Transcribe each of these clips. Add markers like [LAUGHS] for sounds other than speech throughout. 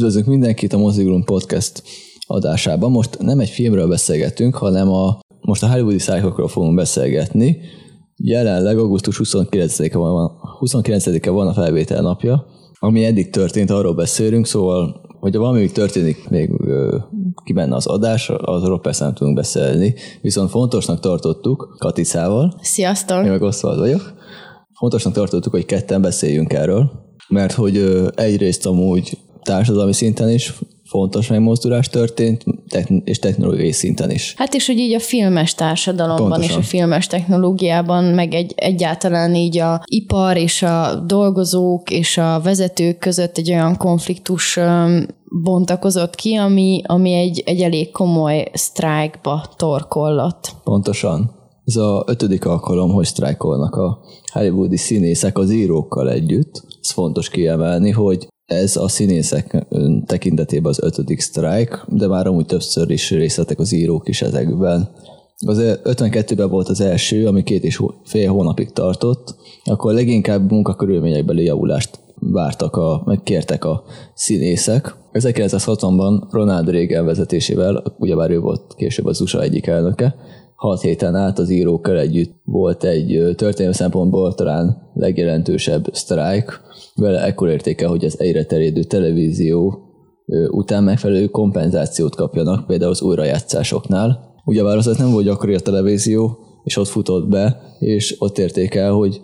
Üdvözlünk mindenkit a Mozigrum Podcast adásában. Most nem egy filmről beszélgetünk, hanem a, most a Hollywoodi szájkokról fogunk beszélgetni. Jelenleg augusztus 29-e van, 29-e van a felvétel napja. Ami eddig történt, arról beszélünk, szóval hogyha valami még történik még ki benne az adás, azról persze nem tudunk beszélni. Viszont fontosnak tartottuk Katicával. Sziasztok! Én meg Oszvald vagyok. Fontosnak tartottuk, hogy ketten beszéljünk erről, mert hogy egyrészt amúgy társadalmi szinten is fontos megmozdulás történt, és technológiai szinten is. Hát és hogy így a filmes társadalomban Pontosan. és a filmes technológiában, meg egy, egyáltalán így a ipar és a dolgozók és a vezetők között egy olyan konfliktus bontakozott ki, ami, ami egy, egy elég komoly sztrájkba torkollott. Pontosan. Ez a ötödik alkalom, hogy sztrájkolnak a hollywoodi színészek az írókkal együtt. Ez fontos kiemelni, hogy ez a színészek tekintetében az ötödik sztrájk, de már amúgy többször is részletek az írók is ezekben. Az 52-ben volt az első, ami két és fél hónapig tartott, akkor leginkább munkakörülményekbeli javulást vártak, a, meg kértek a színészek. 1960-ban Ronald Reagan vezetésével, ugyebár ő volt később az USA egyik elnöke, hat héten át az írókkal együtt volt egy történelmi szempontból talán legjelentősebb sztrájk, vele ekkor értéke, hogy az egyre terjedő televízió után megfelelő kompenzációt kapjanak, például az újrajátszásoknál. Ugyebár az nem volt gyakori a televízió, és ott futott be, és ott érték el, hogy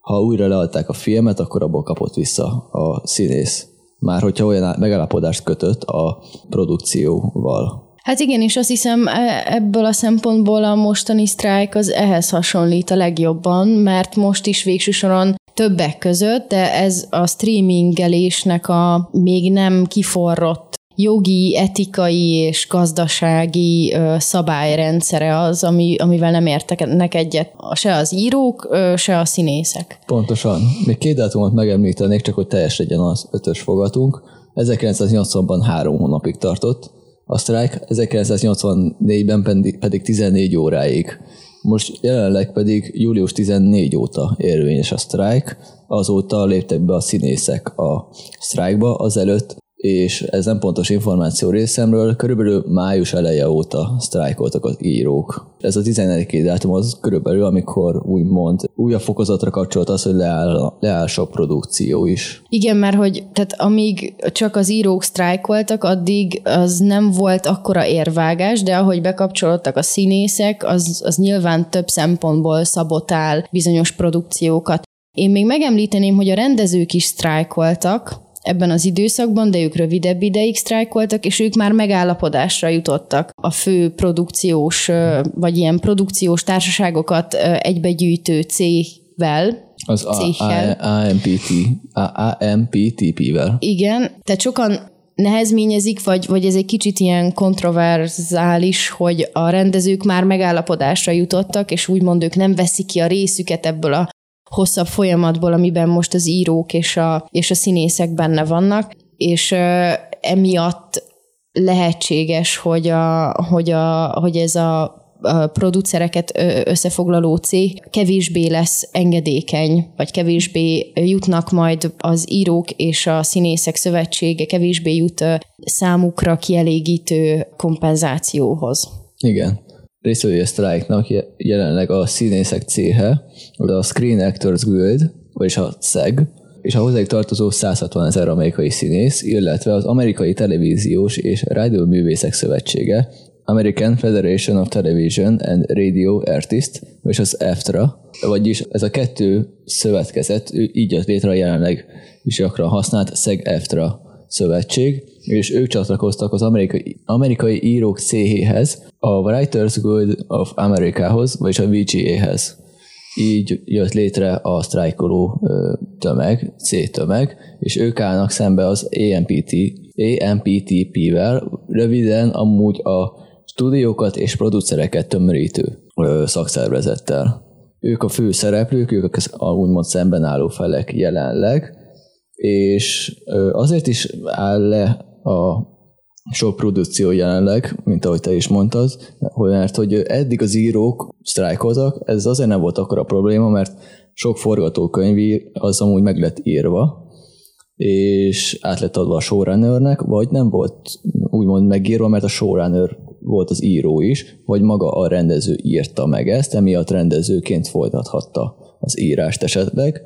ha újra leadták a filmet, akkor abból kapott vissza a színész. Már hogyha olyan megállapodást kötött a produkcióval. Hát igen, és azt hiszem e, ebből a szempontból a mostani sztrájk az ehhez hasonlít a legjobban, mert most is végső soron többek között, de ez a streamingelésnek a még nem kiforrott jogi, etikai és gazdasági ö, szabályrendszere az, ami, amivel nem értenek egyet se az írók, ö, se a színészek. Pontosan. Még két dátumot megemlítenék, csak hogy teljes legyen az ötös fogatunk. 1980-ban három hónapig tartott, a sztrájk 1984-ben pedig, pedig 14 óráig. Most jelenleg pedig július 14 óta érvényes a sztrájk, azóta léptek be a színészek a sztrájkba, azelőtt és ez nem pontos információ részemről, körülbelül május eleje óta sztrájkoltak az írók. Ez a 14. dátum az körülbelül, amikor úgymond újabb fokozatra kapcsolt az, hogy leáll, leáll sok produkció is. Igen, mert hogy tehát amíg csak az írók sztrájkoltak, addig az nem volt akkora érvágás, de ahogy bekapcsolódtak a színészek, az, az nyilván több szempontból szabotál bizonyos produkciókat. Én még megemlíteném, hogy a rendezők is sztrájkoltak, ebben az időszakban, de ők rövidebb ideig sztrájkoltak, és ők már megállapodásra jutottak. A fő produkciós, vagy ilyen produkciós társaságokat egybegyűjtő cégvel, az AMPT, AMPTP-vel. Igen, tehát sokan nehezményezik, vagy, vagy ez egy kicsit ilyen kontroverzális, hogy a rendezők már megállapodásra jutottak, és úgymond ők nem veszik ki a részüket ebből a hosszabb folyamatból, amiben most az írók és a, és a színészek benne vannak, és uh, emiatt lehetséges, hogy, a, hogy, a, hogy ez a a producereket összefoglaló cég kevésbé lesz engedékeny, vagy kevésbé jutnak majd az írók és a színészek szövetsége, kevésbé jut számukra kielégítő kompenzációhoz. Igen részvevője sztrájknak jelenleg a színészek céhe, a Screen Actors Guild, vagyis a SEG, és a hozzájuk tartozó 160 ezer amerikai színész, illetve az Amerikai Televíziós és Rádióművészek Szövetsége, American Federation of Television and Radio Artists, és az EFTRA, vagyis ez a kettő szövetkezet, így jött létre a jelenleg is gyakran használt SEG-EFTRA szövetség, és ők csatlakoztak az amerikai, amerikai írók céhéhez, a Writers Guild of Americahoz, vagyis a VGA-hez. Így jött létre a sztrájkoló tömeg, C-tömeg, és ők állnak szembe az AMPT, AMPTP-vel, röviden amúgy a stúdiókat és producereket tömörítő szakszervezettel. Ők a fő szereplők, ők a úgymond szemben álló felek jelenleg, és azért is áll le a sok produkció jelenleg, mint ahogy te is mondtad, hogy mert hogy eddig az írók sztrájkoltak, ez azért nem volt akkor a probléma, mert sok forgatókönyv az amúgy meg lett írva, és át lett adva a showrunnernek, vagy nem volt úgymond megírva, mert a showrunner volt az író is, vagy maga a rendező írta meg ezt, emiatt rendezőként folytathatta az írást esetleg,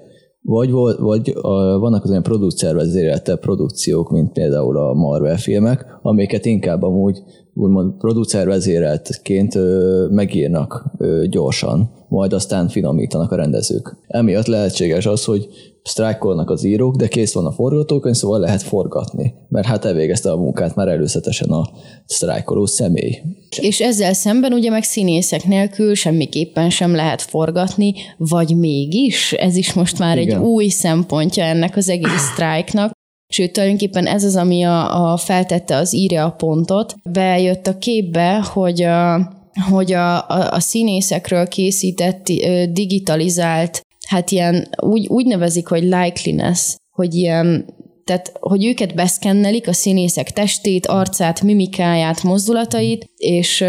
vagy, vagy a, vannak az olyan producervezérelte produkciók, mint például a Marvel filmek, amiket inkább amúgy úgymond producervezéreltként megírnak gyorsan, majd aztán finomítanak a rendezők. Emiatt lehetséges az, hogy sztrájkolnak az írók, de kész van a forgatókönyv, szóval lehet forgatni, mert hát elvégezte a munkát már előzetesen a sztrájkoló személy. És ezzel szemben ugye meg színészek nélkül semmiképpen sem lehet forgatni, vagy mégis? Ez is most már Igen. egy új szempontja ennek az egész [CLEARS THROAT] sztrájknak. Sőt, tulajdonképpen ez az, ami a, a feltette az írja a pontot. Bejött a képbe, hogy a, hogy a, a, a színészekről készített digitalizált hát ilyen úgy, úgy nevezik, hogy likeliness, hogy ilyen tehát, hogy őket beszkennelik, a színészek testét, arcát, mimikáját, mozdulatait, és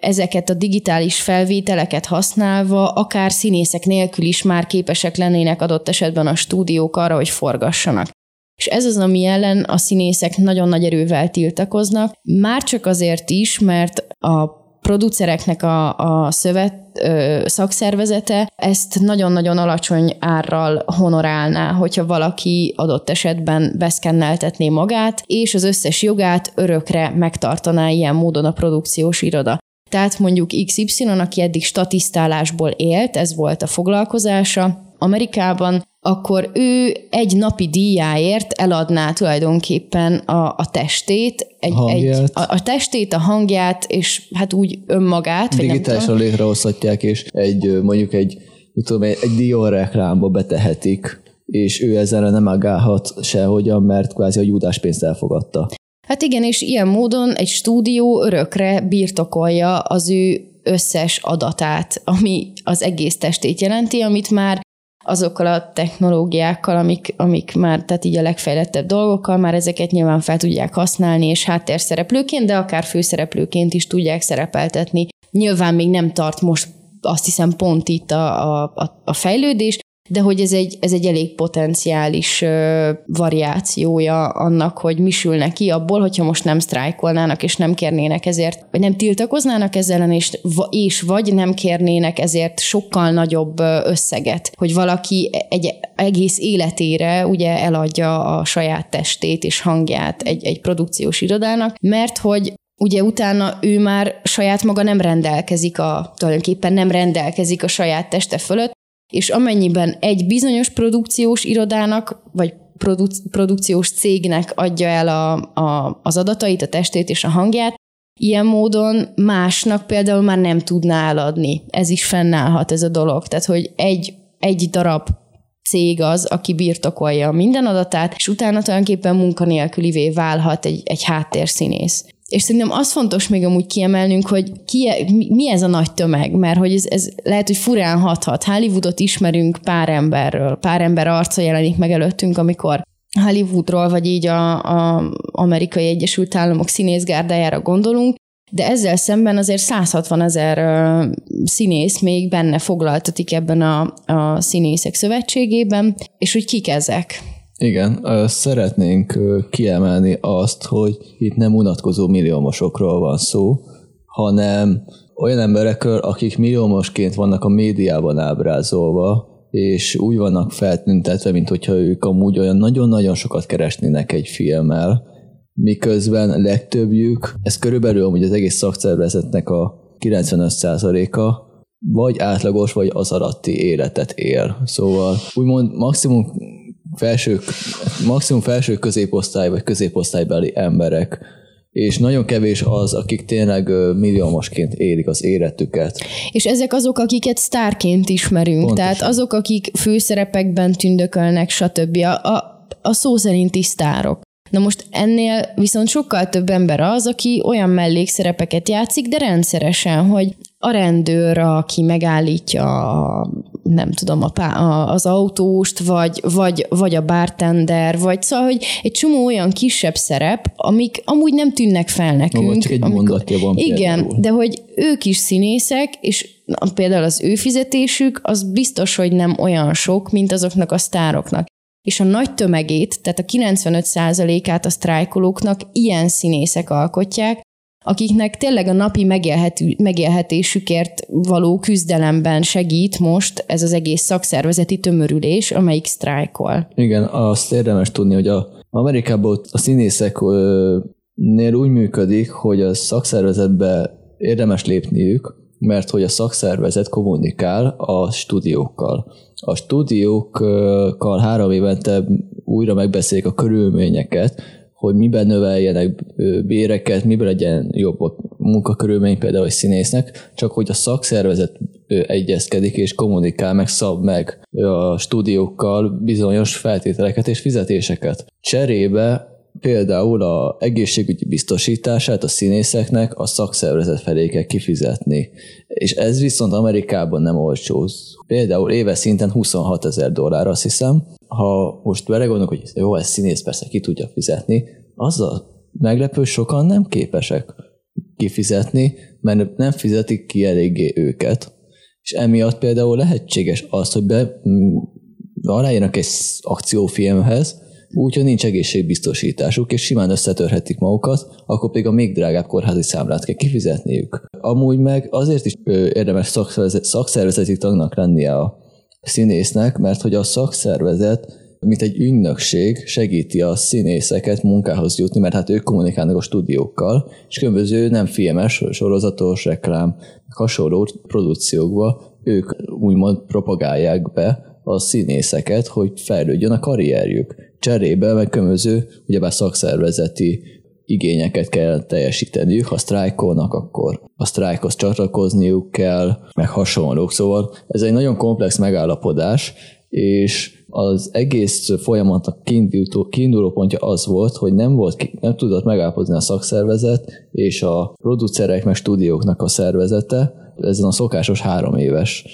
ezeket a digitális felvételeket használva akár színészek nélkül is már képesek lennének adott esetben a stúdiók arra, hogy forgassanak. És ez az, ami ellen a színészek nagyon nagy erővel tiltakoznak, már csak azért is, mert a producereknek a, a szövet, ö, szakszervezete ezt nagyon-nagyon alacsony árral honorálná, hogyha valaki adott esetben beszkenneltetné magát, és az összes jogát örökre megtartaná ilyen módon a produkciós iroda. Tehát mondjuk XY, aki eddig statisztálásból élt, ez volt a foglalkozása, Amerikában, akkor ő egy napi díjáért eladná tulajdonképpen a, a testét, egy, egy, a, a testét, a hangját, és hát úgy önmagát. Digitálisan létrehozhatják, és egy mondjuk egy, tudom, egy, egy Dior reklámba betehetik, és ő ezzel nem agálhat sehogyan, mert kvázi a júdás pénzt elfogadta. Hát igen, és ilyen módon egy stúdió örökre birtokolja az ő összes adatát, ami az egész testét jelenti, amit már azokkal a technológiákkal, amik, amik már, tehát így a legfejlettebb dolgokkal, már ezeket nyilván fel tudják használni, és háttérszereplőként, de akár főszereplőként is tudják szerepeltetni. Nyilván még nem tart most azt hiszem pont itt a, a, a fejlődés, de hogy ez egy, ez egy elég potenciális ö, variációja annak, hogy mi sülne ki abból, hogyha most nem sztrájkolnának, és nem kérnének ezért, vagy nem tiltakoznának ezzel és, és vagy nem kérnének ezért sokkal nagyobb összeget, hogy valaki egy egész életére ugye eladja a saját testét és hangját egy, egy produkciós irodának, mert hogy ugye utána ő már saját maga nem rendelkezik a, tulajdonképpen nem rendelkezik a saját teste fölött, és amennyiben egy bizonyos produkciós irodának, vagy produc- produkciós cégnek adja el a, a, az adatait, a testét és a hangját, ilyen módon másnak például már nem tudná eladni. Ez is fennállhat ez a dolog. Tehát, hogy egy, egy darab cég az, aki birtokolja minden adatát, és utána tulajdonképpen munkanélkülivé válhat egy, egy háttérszínész. És szerintem az fontos még amúgy kiemelnünk, hogy ki, e, mi ez a nagy tömeg, mert hogy ez, ez lehet, hogy furán hathat. Hollywoodot ismerünk pár emberről, pár ember arca jelenik meg előttünk, amikor Hollywoodról, vagy így a, a amerikai Egyesült Államok színészgárdájára gondolunk, de ezzel szemben azért 160 ezer színész még benne foglaltatik ebben a, a színészek szövetségében, és hogy kik ezek? Igen, szeretnénk kiemelni azt, hogy itt nem unatkozó milliómosokról van szó, hanem olyan emberekről, akik milliómosként vannak a médiában ábrázolva, és úgy vannak feltüntetve, mint hogyha ők amúgy olyan nagyon-nagyon sokat keresnének egy filmmel, miközben legtöbbjük, ez körülbelül amúgy az egész szakszervezetnek a 95%-a, vagy átlagos, vagy az alatti életet él. Szóval úgymond maximum felső, maximum felső középosztály vagy középosztálybeli emberek, és nagyon kevés az, akik tényleg milliómosként élik az életüket. És ezek azok, akiket sztárként ismerünk, Pontosan. tehát azok, akik főszerepekben tündökölnek, stb. A, a, a szó szerinti sztárok. Na most ennél viszont sokkal több ember az, aki olyan mellékszerepeket játszik, de rendszeresen, hogy a rendőr, aki megállítja a, nem tudom, a, a, az autóst, vagy, vagy, vagy a bartender, vagy szóval, hogy egy csomó olyan kisebb szerep, amik amúgy nem tűnnek fel nekünk. Vagy csak egy amikor, mondatja van Igen, például. de hogy ők is színészek, és például az ő fizetésük, az biztos, hogy nem olyan sok, mint azoknak a sztároknak. és a nagy tömegét, tehát a 95%-át a sztrájkolóknak ilyen színészek alkotják, akiknek tényleg a napi megélhető, megélhetésükért való küzdelemben segít most ez az egész szakszervezeti tömörülés, amelyik sztrájkol. Igen, azt érdemes tudni, hogy a Amerikában a színészeknél úgy működik, hogy a szakszervezetbe érdemes lépniük, mert hogy a szakszervezet kommunikál a stúdiókkal. A stúdiókkal három évente újra megbeszélik a körülményeket, hogy miben növeljenek béreket, miben legyen jobb a munkakörülmény például egy színésznek, csak hogy a szakszervezet egyezkedik és kommunikál, meg szab meg a stúdiókkal bizonyos feltételeket és fizetéseket. Cserébe például a egészségügyi biztosítását a színészeknek a szakszervezet felé kell kifizetni. És ez viszont Amerikában nem olcsó. Például éves szinten 26 ezer dollár, azt hiszem. Ha most belegondolok, hogy jó, ez színész persze ki tudja fizetni, az a meglepő, sokan nem képesek kifizetni, mert nem fizetik ki eléggé őket. És emiatt például lehetséges az, hogy be, aláírnak egy akciófilmhez, úgyhogy nincs egészségbiztosításuk, és simán összetörhetik magukat, akkor pedig a még drágább kórházi számlát kell kifizetniük. Amúgy meg azért is érdemes szakszervezeti, tagnak lennie a színésznek, mert hogy a szakszervezet mint egy ünnökség segíti a színészeket munkához jutni, mert hát ők kommunikálnak a stúdiókkal, és különböző nem filmes, sorozatos, reklám, hasonló produkciókba ők úgymond propagálják be a színészeket, hogy fejlődjön a karrierjük. Cserébe meg különböző, ugyebár szakszervezeti igényeket kell teljesíteniük, ha sztrájkolnak, akkor a sztrájkhoz csatlakozniuk kell, meg hasonlók. Szóval ez egy nagyon komplex megállapodás, és az egész folyamatnak kiinduló, kiinduló pontja az volt, hogy nem, volt, nem tudott megállapozni a szakszervezet és a producerek meg stúdióknak a szervezete ezen a szokásos három éves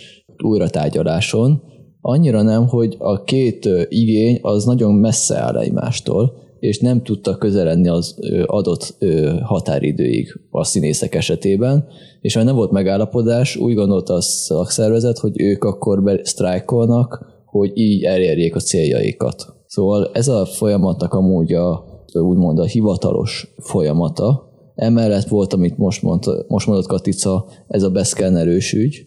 újratárgyaláson, Annyira nem, hogy a két igény az nagyon messze áll egymástól, és nem tudta közeledni az adott határidőig a színészek esetében, és ha nem volt megállapodás, úgy gondolta a szakszervezet, hogy ők akkor sztrájkolnak, hogy így elérjék a céljaikat. Szóval ez a folyamatnak amúgy a, úgymond a hivatalos folyamata. Emellett volt, amit most, mondta, most mondott Katica, ez a beszkennerős ügy,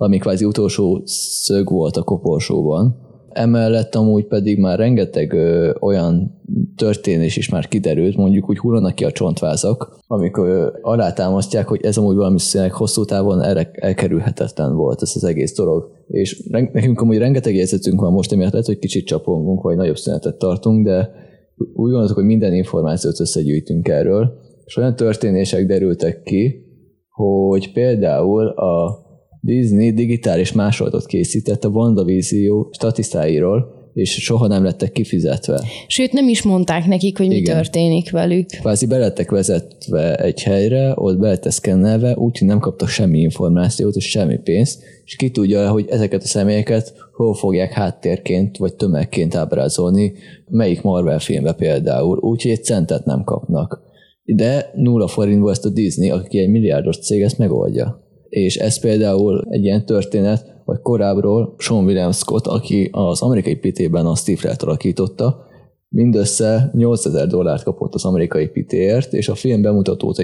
ami kvázi utolsó szög volt a koporsóban. Emellett amúgy pedig már rengeteg ö, olyan történés is már kiderült, mondjuk úgy hullanak ki a csontvázak, amikor ö, alátámasztják, hogy ez amúgy valami hosszú távon el, elkerülhetetlen volt ez az egész dolog. És nekünk amúgy rengeteg jegyzetünk van most, emiatt lehet, hogy kicsit csapongunk, vagy nagyobb szünetet tartunk, de úgy gondoltuk, hogy minden információt összegyűjtünk erről, és olyan történések derültek ki, hogy például a Disney digitális másolatot készített a WandaVision statisztáiról, és soha nem lettek kifizetve. Sőt, nem is mondták nekik, hogy mi Igen. történik velük. Kvázi belettek vezetve egy helyre, ott szkennelve, úgyhogy nem kaptak semmi információt és semmi pénzt, és ki tudja, hogy ezeket a személyeket hol fogják háttérként vagy tömegként ábrázolni, melyik Marvel filmbe például, úgyhogy egy centet nem kapnak. De nulla forintból ezt a Disney, aki egy milliárdos cég, ezt megoldja és ez például egy ilyen történet, vagy korábbról Sean William Scott, aki az amerikai PT-ben a Stiflert alakította, mindössze 8000 dollárt kapott az amerikai PT-ért, és a film, bemutató,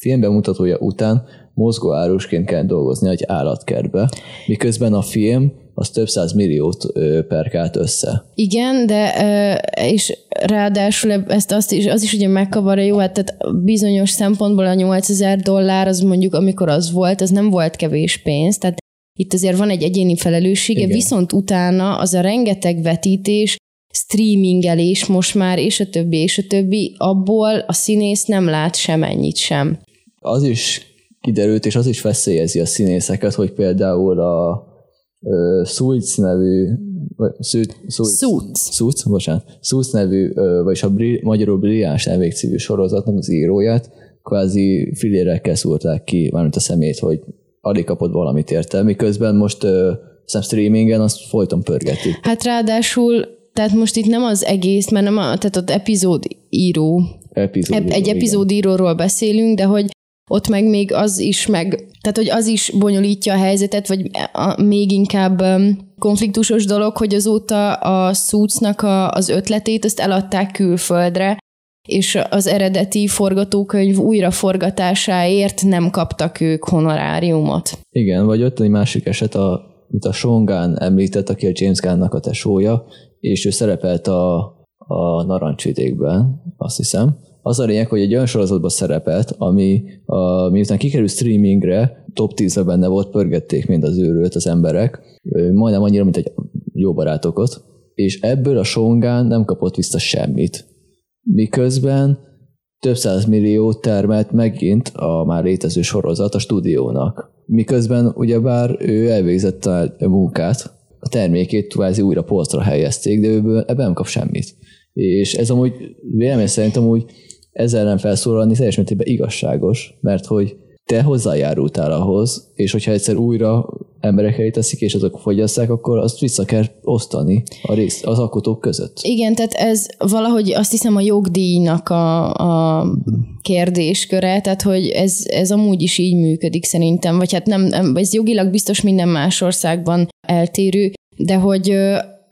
film bemutatója után mozgóárusként kell dolgozni egy állatkertbe, miközben a film az több száz milliót perkált össze. Igen, de és ráadásul ezt azt is, az is ugye megkavarja, jó, hát tehát bizonyos szempontból a 8000 dollár, az mondjuk amikor az volt, az nem volt kevés pénz, tehát itt azért van egy egyéni felelőssége, Igen. viszont utána az a rengeteg vetítés, streamingelés most már, és a többi, és a többi, abból a színész nem lát semennyit sem. Az is kiderült, és az is veszélyezi a színészeket, hogy például a Suits nevű Suits. Bocsánat. Suits nevű, vagyis a bri, magyarul Brilliáns Elvég című sorozatnak az íróját kvázi filérekkel szúrták ki, mármint a szemét, hogy alig kapott valamit érte, miközben most szem streamingen azt folyton pörgeti. Hát ráadásul, tehát most itt nem az egész, mert nem a, tehát ott epizód író, epizód író, egy epizódíróról beszélünk, de hogy ott meg még az is meg, tehát hogy az is bonyolítja a helyzetet, vagy a, még inkább konfliktusos dolog, hogy azóta a Suitsnak a, az ötletét azt eladták külföldre, és az eredeti forgatókönyv újraforgatásáért nem kaptak ők honoráriumot. Igen, vagy ott egy másik eset, a, mint a Sean Gunn említett, aki a James Gunn-nak a tesója, és ő szerepelt a, a Narancsvidékben, azt hiszem. Az a lényeg, hogy egy olyan sorozatban szerepelt, ami a, miután kikerült streamingre, top 10-ben benne volt, pörgették mind az őrült az emberek, majdnem annyira, mint egy jó barátokat, és ebből a Songán nem kapott vissza semmit miközben több száz millió termelt megint a már létező sorozat a stúdiónak. Miközben ugyebár ő elvégzett a munkát, a termékét kvázi újra polcra helyezték, de őből ebben nem kap semmit. És ez amúgy vélemény szerint amúgy ezzel nem felszólalni teljes mértékben igazságos, mert hogy te hozzájárultál ahhoz, és hogyha egyszer újra emberek elé teszik, és azok fogyasszák, akkor azt vissza kell osztani a rész, az alkotók között. Igen, tehát ez valahogy azt hiszem a jogdíjnak a, a kérdésköre, tehát hogy ez, ez amúgy is így működik szerintem, vagy hát nem, nem, ez jogilag biztos minden más országban eltérő, de hogy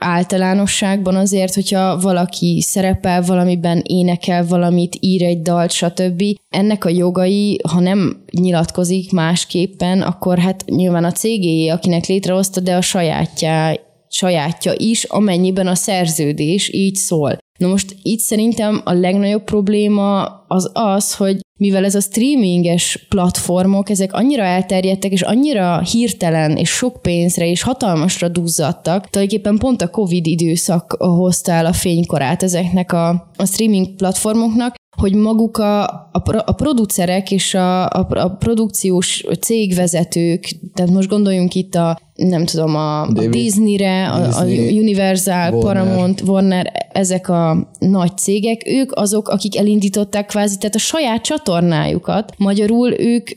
általánosságban azért, hogyha valaki szerepel valamiben, énekel valamit, ír egy dalt, stb. Ennek a jogai, ha nem nyilatkozik másképpen, akkor hát nyilván a cégé, akinek létrehozta, de a sajátja, sajátja is, amennyiben a szerződés így szól. Na most itt szerintem a legnagyobb probléma az az, hogy mivel ez a streaminges platformok, ezek annyira elterjedtek, és annyira hirtelen, és sok pénzre, és hatalmasra duzzadtak, tulajdonképpen pont a Covid időszak hozta el a fénykorát ezeknek a, a streaming platformoknak, hogy maguk a, a, a producerek és a, a, a produkciós cégvezetők, tehát most gondoljunk itt a, nem tudom, a, a Disney-re, a, a Universal, Warner. Paramount, Warner, ezek a nagy cégek, ők azok, akik elindították kvázi, tehát a saját csatornájukat, magyarul ők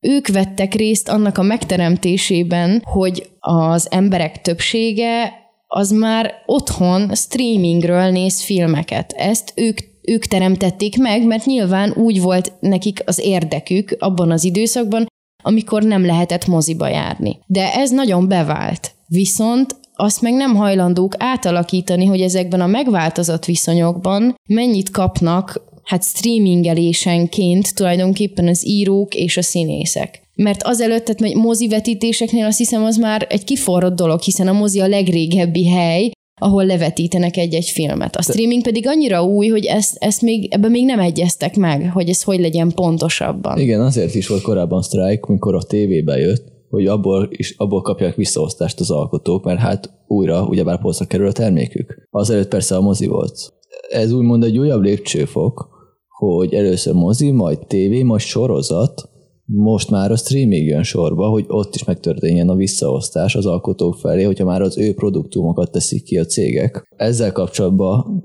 ők vettek részt annak a megteremtésében, hogy az emberek többsége az már otthon streamingről néz filmeket. Ezt ők ők teremtették meg, mert nyilván úgy volt nekik az érdekük abban az időszakban, amikor nem lehetett moziba járni. De ez nagyon bevált. Viszont azt meg nem hajlandók átalakítani, hogy ezekben a megváltozott viszonyokban mennyit kapnak hát streamingelésenként tulajdonképpen az írók és a színészek. Mert azelőtt, tehát mozivetítéseknél azt hiszem az már egy kiforrott dolog, hiszen a mozi a legrégebbi hely, ahol levetítenek egy-egy filmet. A streaming pedig annyira új, hogy ezt, ezt még, ebben még nem egyeztek meg, hogy ez hogy legyen pontosabban. Igen, azért is volt korábban sztrájk, mikor a tévébe jött, hogy abból, is, abból kapják visszaosztást az alkotók, mert hát újra ugyebár polcra kerül a termékük. Azelőtt persze a mozi volt. Ez úgymond egy újabb lépcsőfok, hogy először mozi, majd tévé, majd sorozat, most már a streaming jön sorba, hogy ott is megtörténjen a visszaosztás az alkotók felé, hogyha már az ő produktumokat teszik ki a cégek. Ezzel kapcsolatban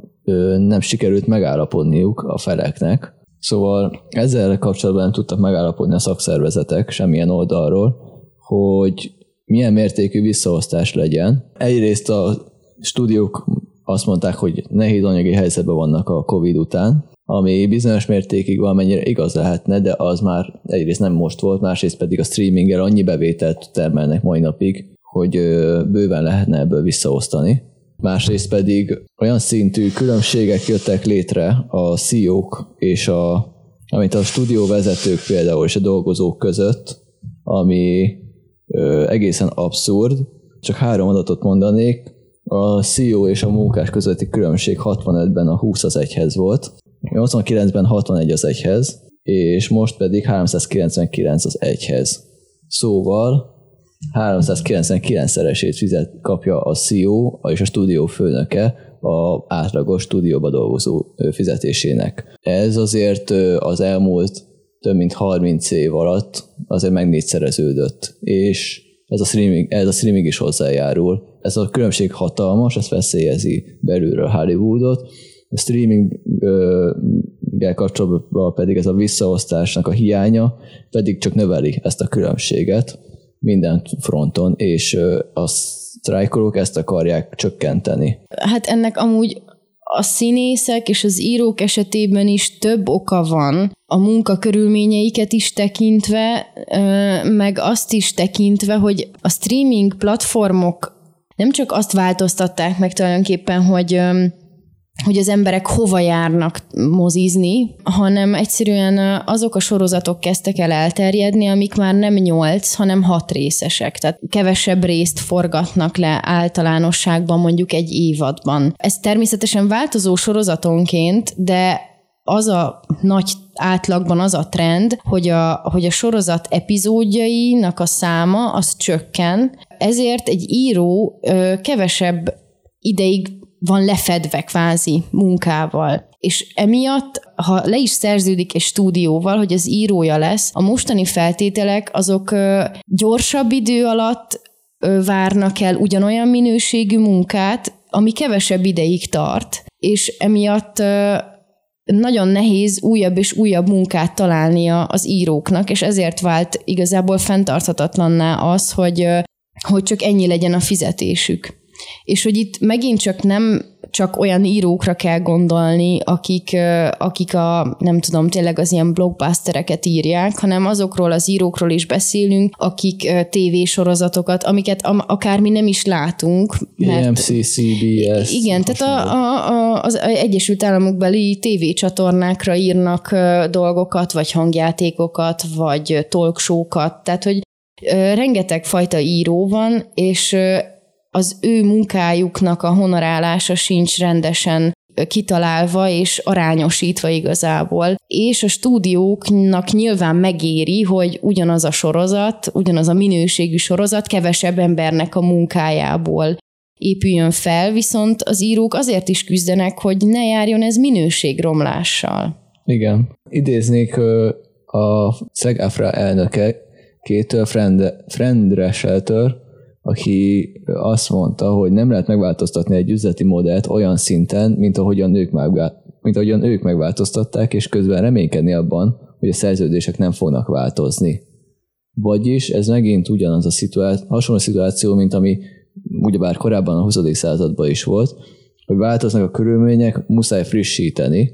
nem sikerült megállapodniuk a feleknek, szóval ezzel kapcsolatban nem tudtak megállapodni a szakszervezetek semmilyen oldalról, hogy milyen mértékű visszaosztás legyen. Egyrészt a stúdiók azt mondták, hogy nehéz anyagi helyzetben vannak a Covid után, ami bizonyos mértékig valamennyire igaz lehetne, de az már egyrészt nem most volt, másrészt pedig a streaminggel annyi bevételt termelnek mai napig, hogy bőven lehetne ebből visszaosztani. Másrészt pedig olyan szintű különbségek jöttek létre a CEO-k és a, amit a stúdióvezetők például és a dolgozók között, ami ö, egészen abszurd. Csak három adatot mondanék. A CEO és a munkás közötti különbség 65-ben a 20 az egyhez volt, 89-ben 61 az egyhez, és most pedig 399 az egyhez. Szóval 399-szeresét fizet, kapja a CEO és a stúdió főnöke a átlagos stúdióba dolgozó fizetésének. Ez azért az elmúlt több mint 30 év alatt azért meg négyszereződött, és ez a streaming, ez a streaming is hozzájárul. Ez a különbség hatalmas, ez veszélyezi belülről Hollywoodot, streaminggel kapcsolatban pedig ez a visszaosztásnak a hiánya pedig csak növeli ezt a különbséget minden fronton, és a sztrájkolók ezt akarják csökkenteni. Hát ennek amúgy a színészek és az írók esetében is több oka van, a munkakörülményeiket is tekintve, meg azt is tekintve, hogy a streaming platformok nem csak azt változtatták meg tulajdonképpen, hogy hogy az emberek hova járnak mozizni, hanem egyszerűen azok a sorozatok kezdtek el elterjedni, amik már nem nyolc, hanem hat részesek. Tehát kevesebb részt forgatnak le általánosságban mondjuk egy évadban. Ez természetesen változó sorozatonként, de az a nagy átlagban az a trend, hogy a, hogy a sorozat epizódjainak a száma az csökken, ezért egy író ö, kevesebb ideig van lefedve kvázi munkával. És emiatt, ha le is szerződik egy stúdióval, hogy az írója lesz, a mostani feltételek azok gyorsabb idő alatt várnak el ugyanolyan minőségű munkát, ami kevesebb ideig tart, és emiatt nagyon nehéz újabb és újabb munkát találnia az íróknak, és ezért vált igazából fenntarthatatlanná az, hogy, hogy csak ennyi legyen a fizetésük. És hogy itt megint csak nem csak olyan írókra kell gondolni, akik, akik a, nem tudom, tényleg az ilyen blockbustereket írják, hanem azokról az írókról is beszélünk, akik tévésorozatokat, amiket akár mi nem is látunk. Mert, AMC, CBS. Igen, tehát a, a, a, az Egyesült Államokbeli tévécsatornákra írnak dolgokat, vagy hangjátékokat, vagy talkshow-kat, tehát hogy rengeteg fajta író van, és az ő munkájuknak a honorálása sincs rendesen kitalálva és arányosítva igazából. És a stúdióknak nyilván megéri, hogy ugyanaz a sorozat, ugyanaz a minőségű sorozat kevesebb embernek a munkájából épüljön fel, viszont az írók azért is küzdenek, hogy ne járjon ez minőségromlással. Igen. Idéznék a SEGAFRA elnöke, két Friend, Friend aki azt mondta, hogy nem lehet megváltoztatni egy üzleti modellt olyan szinten, mint ahogyan ők, megvá- mint ahogyan ők megváltoztatták, és közben reménykedni abban, hogy a szerződések nem fognak változni. Vagyis ez megint ugyanaz a szituáció, hasonló szituáció, mint ami ugyebár korábban a 20. században is volt, hogy változnak a körülmények, muszáj frissíteni,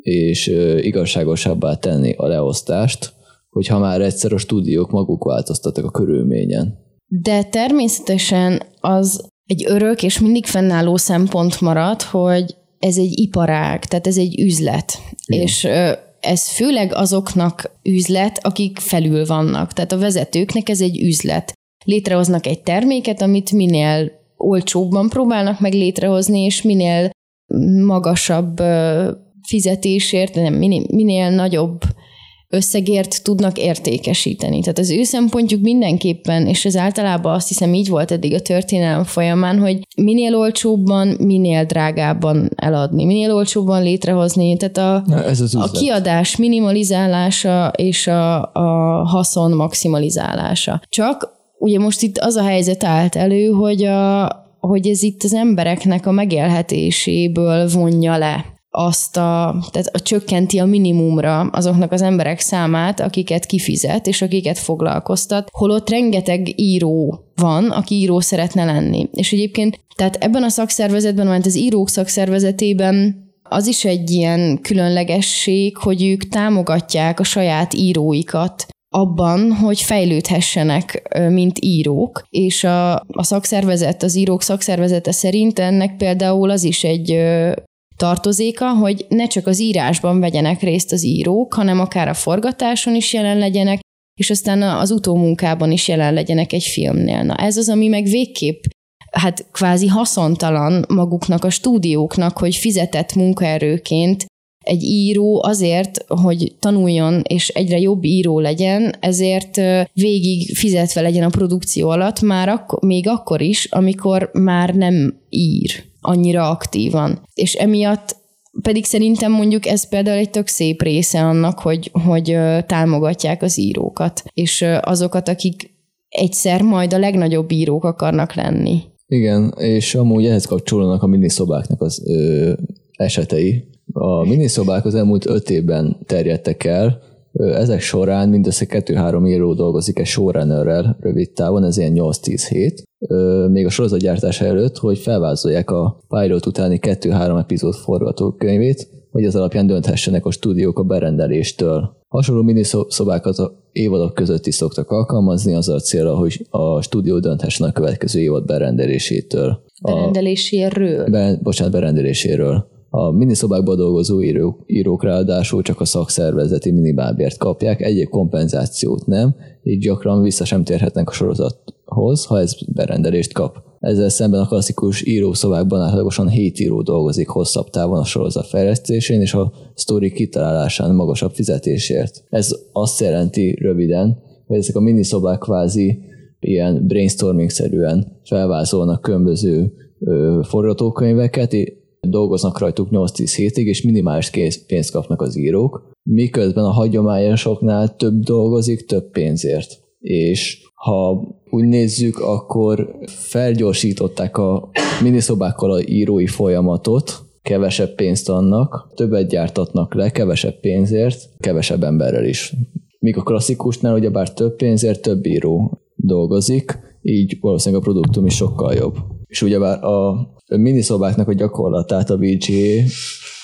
és igazságosabbá tenni a leosztást, hogyha már egyszer a stúdiók maguk változtattak a körülményen. De természetesen az egy örök és mindig fennálló szempont marad, hogy ez egy iparág, tehát ez egy üzlet. Igen. És ez főleg azoknak üzlet, akik felül vannak. Tehát a vezetőknek ez egy üzlet. Létrehoznak egy terméket, amit minél olcsóbban próbálnak meg létrehozni, és minél magasabb fizetésért, nem, minél, minél nagyobb összegért tudnak értékesíteni. Tehát az ő szempontjuk mindenképpen, és ez általában azt hiszem így volt eddig a történelem folyamán, hogy minél olcsóbban, minél drágábban eladni, minél olcsóbban létrehozni. Tehát a, Na, ez az a kiadás minimalizálása és a, a haszon maximalizálása. Csak ugye most itt az a helyzet állt elő, hogy a, hogy ez itt az embereknek a megélhetéséből vonja le azt a, tehát a csökkenti a minimumra azoknak az emberek számát, akiket kifizet, és akiket foglalkoztat, holott rengeteg író van, aki író szeretne lenni. És egyébként, tehát ebben a szakszervezetben, mert az írók szakszervezetében az is egy ilyen különlegesség, hogy ők támogatják a saját íróikat abban, hogy fejlődhessenek, mint írók, és a, a szakszervezet, az írók szakszervezete szerint ennek például az is egy tartozéka, hogy ne csak az írásban vegyenek részt az írók, hanem akár a forgatáson is jelen legyenek, és aztán az utómunkában is jelen legyenek egy filmnél. Na ez az, ami meg végképp hát kvázi haszontalan maguknak a stúdióknak, hogy fizetett munkaerőként egy író azért, hogy tanuljon és egyre jobb író legyen, ezért végig fizetve legyen a produkció alatt, már akkor, még akkor is, amikor már nem ír annyira aktívan. És emiatt pedig szerintem mondjuk ez például egy tök szép része annak, hogy, hogy támogatják az írókat, és azokat, akik egyszer majd a legnagyobb írók akarnak lenni. Igen, és amúgy ehhez kapcsolódnak a miniszobáknak az ö, esetei. A miniszobák az elmúlt öt évben terjedtek el, ezek során mindössze 2-3 író dolgozik egy showrunnerrel rövid távon, ez ilyen 8-10 hét, még a sorozatgyártása előtt, hogy felvázolják a pilot utáni 2-3 epizód forgatókönyvét, hogy az alapján dönthessenek a stúdiók a berendeléstől. Hasonló miniszobákat a évadok között is szoktak alkalmazni, az a célra, hogy a stúdió dönthessen a következő évad berendelésétől. Berendeléséről? A, be, bocsánat, berendeléséről. A miniszobákban dolgozó írók, írók ráadásul csak a szakszervezeti minimálbért kapják, egyéb kompenzációt nem, így gyakran vissza sem térhetnek a sorozathoz, ha ez berendelést kap. Ezzel szemben a klasszikus írószobákban átlagosan 7 író dolgozik hosszabb távon a sorozat fejlesztésén és a sztori kitalálásán magasabb fizetésért. Ez azt jelenti röviden, hogy ezek a miniszobák kvázi ilyen brainstorming-szerűen felvázolnak különböző forgatókönyveket, dolgoznak rajtuk 8-10 hétig, és minimális pénzt kapnak az írók, miközben a hagyományosoknál több dolgozik, több pénzért. És ha úgy nézzük, akkor felgyorsították a miniszobákkal a írói folyamatot, kevesebb pénzt adnak, többet gyártatnak le, kevesebb pénzért, kevesebb emberrel is. Míg a klasszikusnál ugyebár több pénzért több író dolgozik, így valószínűleg a produktum is sokkal jobb. És ugyebár a miniszobáknak a gyakorlatát a VGA,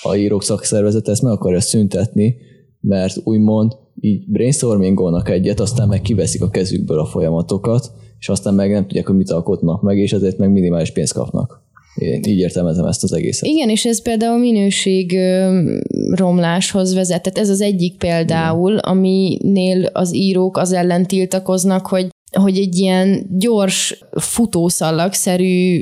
a írók szakszervezet ezt meg akarja szüntetni, mert úgymond így brainstormingolnak egyet, aztán meg kiveszik a kezükből a folyamatokat, és aztán meg nem tudják, hogy mit alkotnak meg, és ezért meg minimális pénzt kapnak. Én így értelmezem ezt az egészet. Igen, és ez például minőség romláshoz vezet. Tehát ez az egyik például, Igen. aminél az írók az ellen tiltakoznak, hogy hogy egy ilyen gyors futószallagszerű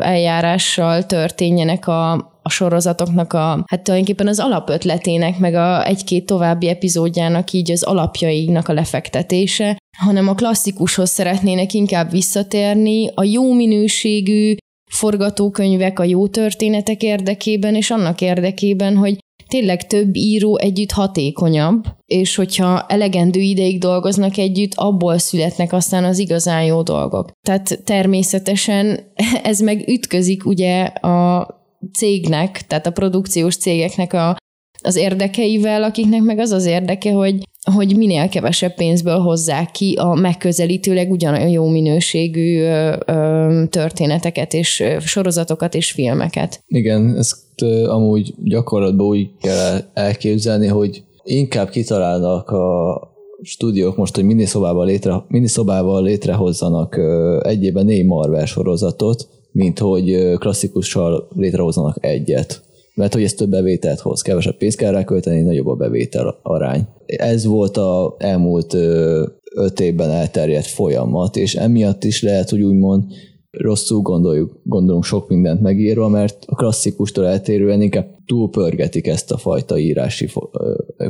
eljárással történjenek a, a sorozatoknak a, hát tulajdonképpen az alapötletének, meg a egy-két további epizódjának így az alapjainak a lefektetése, hanem a klasszikushoz szeretnének inkább visszatérni, a jó minőségű forgatókönyvek, a jó történetek érdekében, és annak érdekében, hogy tényleg több író együtt hatékonyabb, és hogyha elegendő ideig dolgoznak együtt, abból születnek aztán az igazán jó dolgok. Tehát természetesen [LAUGHS] ez meg ütközik ugye a cégnek, tehát a produkciós cégeknek a, az érdekeivel, akiknek meg az az érdeke, hogy, hogy minél kevesebb pénzből hozzák ki a megközelítőleg ugyanolyan jó minőségű ö, ö, történeteket és sorozatokat és filmeket. Igen, ezt ö, amúgy gyakorlatban úgy kell elképzelni, hogy inkább kitalálnak a stúdiók most, hogy miniszobával, létre, miniszobával létrehozzanak egyében négy Marvel sorozatot, mint hogy klasszikussal létrehozzanak egyet. Mert hogy ez több bevételt hoz, kevesebb pénzt kell rákölteni, nagyobb a bevétel arány. Ez volt a elmúlt öt évben elterjedt folyamat, és emiatt is lehet, hogy úgymond rosszul gondoljuk, gondolunk sok mindent megírva, mert a klasszikustól eltérően inkább túlpörgetik ezt a fajta írási,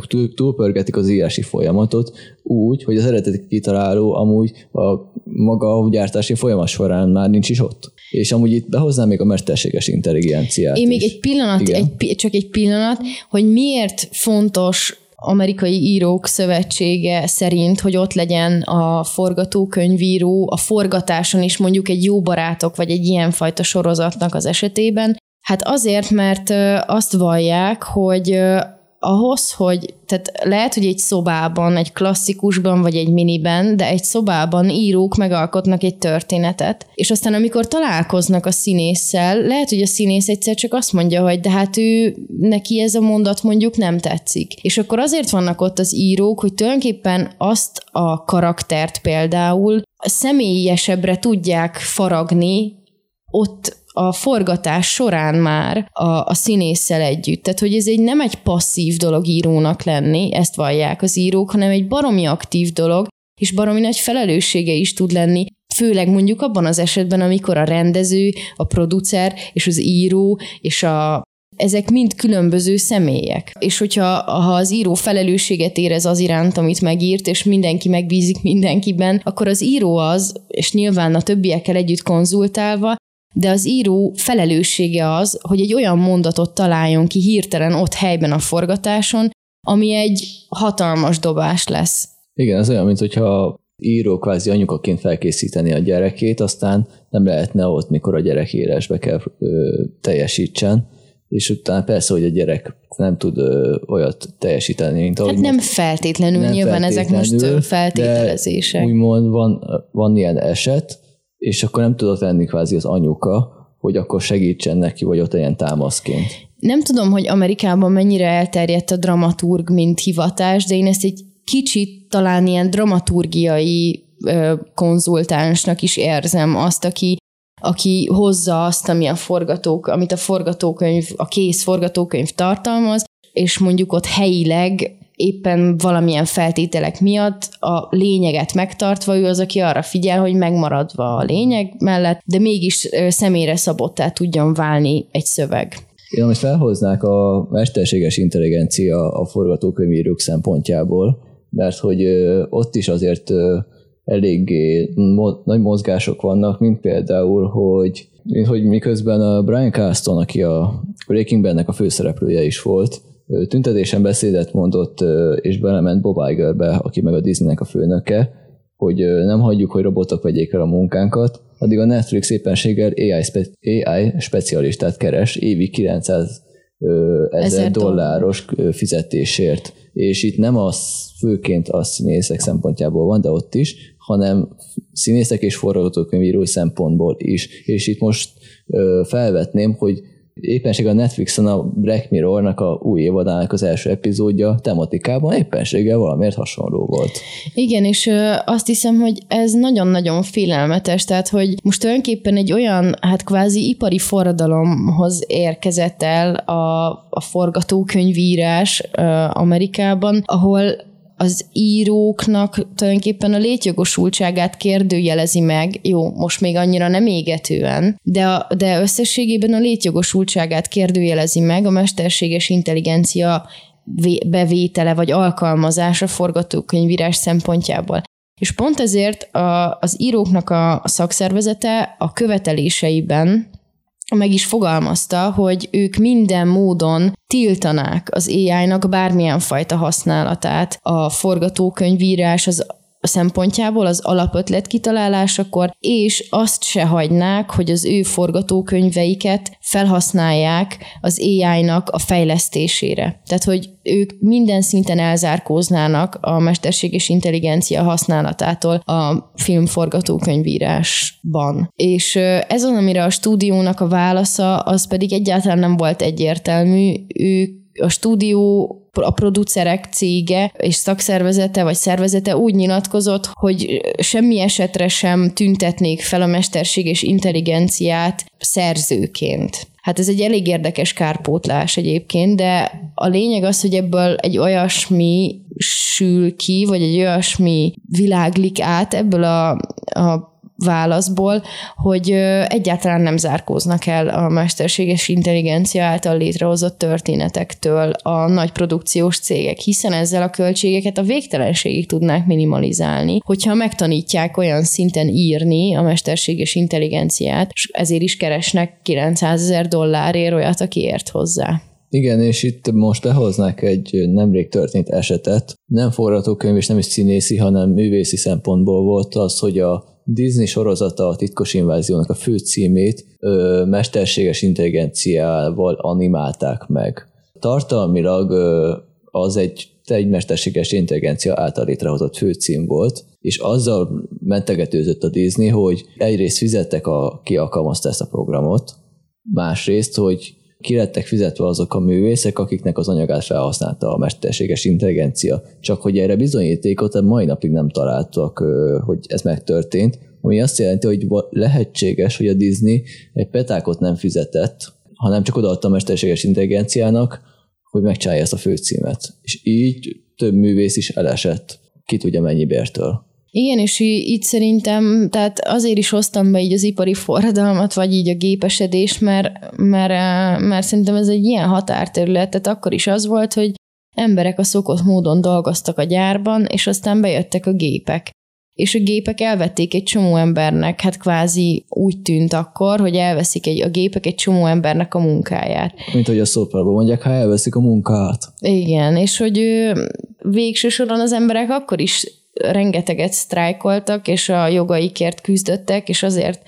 túl, túlpörgetik az írási folyamatot úgy, hogy az eredeti kitaláló amúgy a maga gyártási folyamat során már nincs is ott. És amúgy itt behoznám még a mesterséges intelligenciát Én még is. egy pillanat, egy, csak egy pillanat, hogy miért fontos amerikai írók szövetsége szerint, hogy ott legyen a forgatókönyvíró a forgatáson is mondjuk egy jó barátok, vagy egy ilyenfajta sorozatnak az esetében. Hát azért, mert azt vallják, hogy ahhoz, hogy, tehát lehet, hogy egy szobában, egy klasszikusban, vagy egy miniben, de egy szobában írók megalkotnak egy történetet, és aztán amikor találkoznak a színésszel, lehet, hogy a színész egyszer csak azt mondja, hogy de hát ő, neki ez a mondat mondjuk nem tetszik. És akkor azért vannak ott az írók, hogy tulajdonképpen azt a karaktert például személyesebbre tudják faragni, ott a forgatás során már a, a színésszel együtt. Tehát, hogy ez egy nem egy passzív dolog írónak lenni, ezt vallják az írók, hanem egy baromi aktív dolog, és baromi nagy felelőssége is tud lenni, főleg mondjuk abban az esetben, amikor a rendező, a producer és az író és a ezek mind különböző személyek. És hogyha ha az író felelősséget érez az iránt, amit megírt, és mindenki megbízik mindenkiben, akkor az író az, és nyilván a többiekkel együtt konzultálva, de az író felelőssége az, hogy egy olyan mondatot találjon ki hirtelen ott helyben a forgatáson, ami egy hatalmas dobás lesz. Igen, ez olyan, mint hogyha író kvázi anyukaként felkészíteni a gyerekét, aztán nem lehetne ott, mikor a gyerek élesbe kell ö, teljesítsen, és utána persze, hogy a gyerek nem tud ö, olyat teljesíteni, mint ahogy... Hát nem feltétlenül, nem nyilván feltétlenül, ezek most feltételezések. úgymond van, van ilyen eset, és akkor nem tudott lenni kvázi az anyuka, hogy akkor segítsen neki, vagy ott ilyen támaszként. nem tudom, hogy Amerikában mennyire elterjedt a dramaturg, mint hivatás, de én ezt egy kicsit talán ilyen dramaturgiai ö, konzultánsnak is érzem azt, aki aki hozza azt, ami a forgatók, amit a forgatókönyv, a kész forgatókönyv tartalmaz, és mondjuk ott helyileg éppen valamilyen feltételek miatt a lényeget megtartva, ő az, aki arra figyel, hogy megmaradva a lényeg mellett, de mégis személyre szabottá tudjon válni egy szöveg. Én most felhoznák a mesterséges intelligencia a forgatókönyvírók szempontjából, mert hogy ott is azért eléggé mo- nagy mozgások vannak, mint például, hogy, hogy miközben a Brian Caston, aki a Breaking Bad-nek a főszereplője is volt, tüntetésen beszédet mondott, és belement Bob Igerbe, aki meg a Disneynek a főnöke, hogy nem hagyjuk, hogy robotok vegyék el a munkánkat, addig a Netflix éppenséggel AI, spe- AI specialistát keres évi 900 ezer dolláros fizetésért. És itt nem az főként a színészek szempontjából van, de ott is, hanem színészek és forgatókönyvíró szempontból is. És itt most felvetném, hogy éppenség a Netflixen a Black Mirror-nak a új évadának az első epizódja tematikában éppenséggel valamiért hasonló volt. Igen, és azt hiszem, hogy ez nagyon-nagyon félelmetes, tehát hogy most tulajdonképpen egy olyan, hát kvázi ipari forradalomhoz érkezett el a, a forgatókönyvírás Amerikában, ahol az íróknak tulajdonképpen a létjogosultságát kérdőjelezi meg, jó, most még annyira nem égetően, de, a, de összességében a létjogosultságát kérdőjelezi meg a mesterséges intelligencia bevétele vagy alkalmazása forgatókönyvírás szempontjából. És pont ezért a, az íróknak a szakszervezete a követeléseiben meg is fogalmazta, hogy ők minden módon tiltanák az AI-nak bármilyen fajta használatát. A forgatókönyvírás, az szempontjából az alapötlet kitalálásakor, és azt se hagynák, hogy az ő forgatókönyveiket felhasználják az AI-nak a fejlesztésére. Tehát, hogy ők minden szinten elzárkóznának a mesterséges intelligencia használatától a filmforgatókönyvírásban. És ez az, amire a stúdiónak a válasza, az pedig egyáltalán nem volt egyértelmű. Ők a stúdió a producerek cége és szakszervezete vagy szervezete úgy nyilatkozott, hogy semmi esetre sem tüntetnék fel a mesterséges intelligenciát szerzőként. Hát ez egy elég érdekes kárpótlás egyébként, de a lényeg az, hogy ebből egy olyasmi sül ki, vagy egy olyasmi világlik át ebből a, a válaszból, hogy egyáltalán nem zárkóznak el a mesterséges intelligencia által létrehozott történetektől a nagy produkciós cégek, hiszen ezzel a költségeket a végtelenségig tudnák minimalizálni, hogyha megtanítják olyan szinten írni a mesterséges intelligenciát, és ezért is keresnek 900 ezer dollárért olyat, aki ért hozzá. Igen, és itt most behoznák egy nemrég történt esetet. Nem forgatókönyv és nem is színészi, hanem művészi szempontból volt az, hogy a Disney sorozata a titkos inváziónak a fő címét ö, mesterséges intelligenciával animálták meg. Tartalmilag ö, az egy egy mesterséges intelligencia által létrehozott főcím volt, és azzal mentegetőzött a Disney, hogy egyrészt fizettek, a, ki alkalmazta ezt a programot, másrészt, hogy ki lettek fizetve azok a művészek, akiknek az anyagát felhasználta a mesterséges intelligencia. Csak hogy erre bizonyítékot a mai napig nem találtak, hogy ez megtörtént, ami azt jelenti, hogy lehetséges, hogy a Disney egy petákot nem fizetett, hanem csak odaadta a mesterséges intelligenciának, hogy megcsinálja ezt a főcímet. És így több művész is elesett, ki tudja mennyi bértől. Igen, és így szerintem, tehát azért is hoztam be így az ipari forradalmat, vagy így a gépesedés, mert, mert, mert szerintem ez egy ilyen határterület, tehát akkor is az volt, hogy emberek a szokott módon dolgoztak a gyárban, és aztán bejöttek a gépek. És a gépek elvették egy csomó embernek, hát kvázi úgy tűnt akkor, hogy elveszik egy, a gépek egy csomó embernek a munkáját. Mint hogy a szópárban mondják, ha elveszik a munkát. Igen, és hogy végső soron az emberek akkor is rengeteget sztrájkoltak, és a jogaikért küzdöttek, és azért,